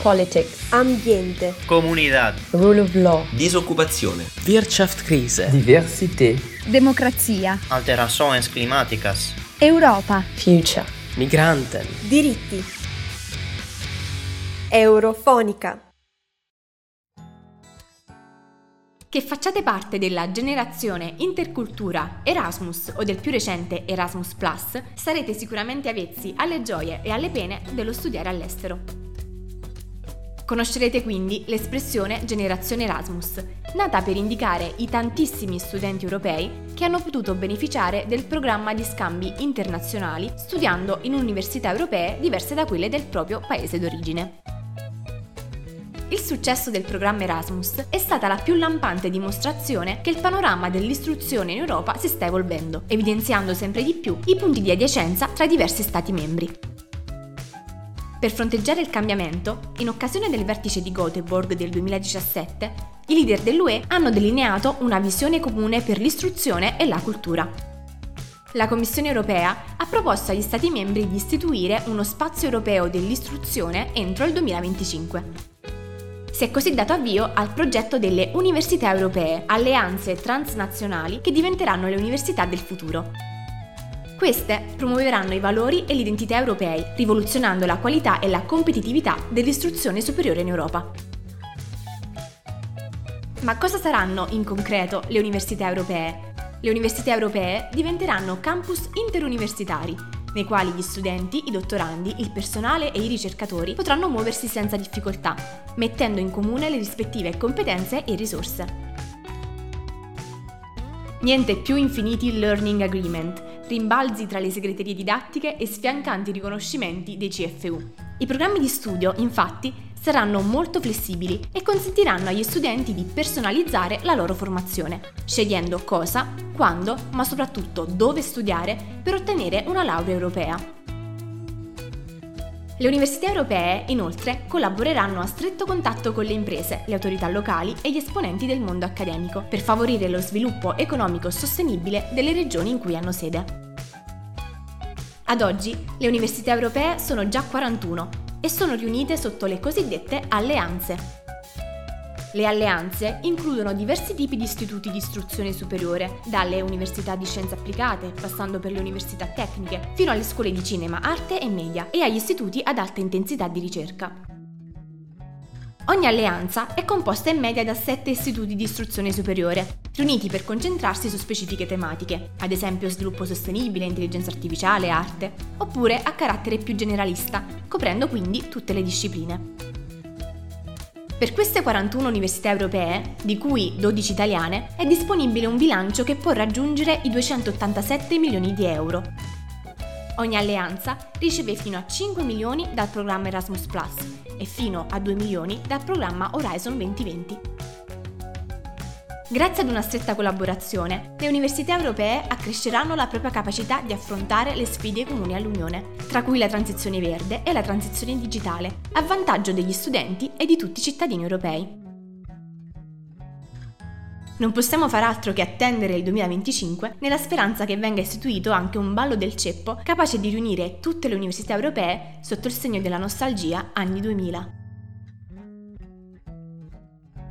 Politics, ambiente, Comunità, rule of law, disoccupazione, Wirtschaftskrise, Diversität, Democrazia, alterações climáticas, Europa, future, Migranten, diritti. Eurofonica. Che facciate parte della generazione intercultura Erasmus o del più recente Erasmus Plus, sarete sicuramente avvezzi alle gioie e alle pene dello studiare all'estero. Conoscerete quindi l'espressione Generazione Erasmus, nata per indicare i tantissimi studenti europei che hanno potuto beneficiare del programma di scambi internazionali studiando in università europee diverse da quelle del proprio paese d'origine. Il successo del programma Erasmus è stata la più lampante dimostrazione che il panorama dell'istruzione in Europa si sta evolvendo, evidenziando sempre di più i punti di adiacenza tra i diversi Stati membri. Per fronteggiare il cambiamento, in occasione del vertice di Göteborg del 2017, i leader dell'UE hanno delineato una visione comune per l'istruzione e la cultura. La Commissione europea ha proposto agli Stati membri di istituire uno spazio europeo dell'istruzione entro il 2025. Si è così dato avvio al progetto delle università europee, alleanze transnazionali che diventeranno le università del futuro. Queste promuoveranno i valori e l'identità europei, rivoluzionando la qualità e la competitività dell'istruzione superiore in Europa. Ma cosa saranno in concreto le università europee? Le università europee diventeranno campus interuniversitari, nei quali gli studenti, i dottorandi, il personale e i ricercatori potranno muoversi senza difficoltà, mettendo in comune le rispettive competenze e risorse. Niente più infiniti learning agreement, rimbalzi tra le segreterie didattiche e sfiancanti riconoscimenti dei CFU. I programmi di studio, infatti, saranno molto flessibili e consentiranno agli studenti di personalizzare la loro formazione, scegliendo cosa, quando, ma soprattutto dove studiare per ottenere una laurea europea. Le università europee, inoltre, collaboreranno a stretto contatto con le imprese, le autorità locali e gli esponenti del mondo accademico per favorire lo sviluppo economico sostenibile delle regioni in cui hanno sede. Ad oggi le università europee sono già 41 e sono riunite sotto le cosiddette alleanze. Le alleanze includono diversi tipi di istituti di istruzione superiore, dalle università di scienze applicate, passando per le università tecniche, fino alle scuole di cinema, arte e media e agli istituti ad alta intensità di ricerca. Ogni alleanza è composta in media da sette istituti di istruzione superiore, riuniti per concentrarsi su specifiche tematiche, ad esempio sviluppo sostenibile, intelligenza artificiale, arte, oppure a carattere più generalista, coprendo quindi tutte le discipline. Per queste 41 università europee, di cui 12 italiane, è disponibile un bilancio che può raggiungere i 287 milioni di euro. Ogni alleanza riceve fino a 5 milioni dal programma Erasmus Plus e fino a 2 milioni dal programma Horizon 2020. Grazie ad una stretta collaborazione, le università europee accresceranno la propria capacità di affrontare le sfide comuni all'Unione, tra cui la transizione verde e la transizione digitale, a vantaggio degli studenti e di tutti i cittadini europei. Non possiamo far altro che attendere il 2025 nella speranza che venga istituito anche un ballo del ceppo capace di riunire tutte le università europee sotto il segno della nostalgia anni 2000.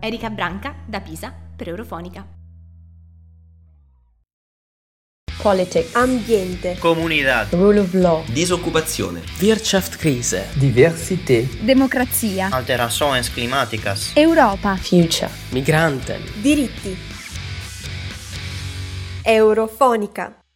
Erika Branca, da Pisa, per Eurofonica. politics, ambiente, comunità, rule of law, disoccupazione, Wirtschaftskrise, Diversität, Democrazia, alterações climáticas, Europa, future, Migranten. diritti. Eurofonica.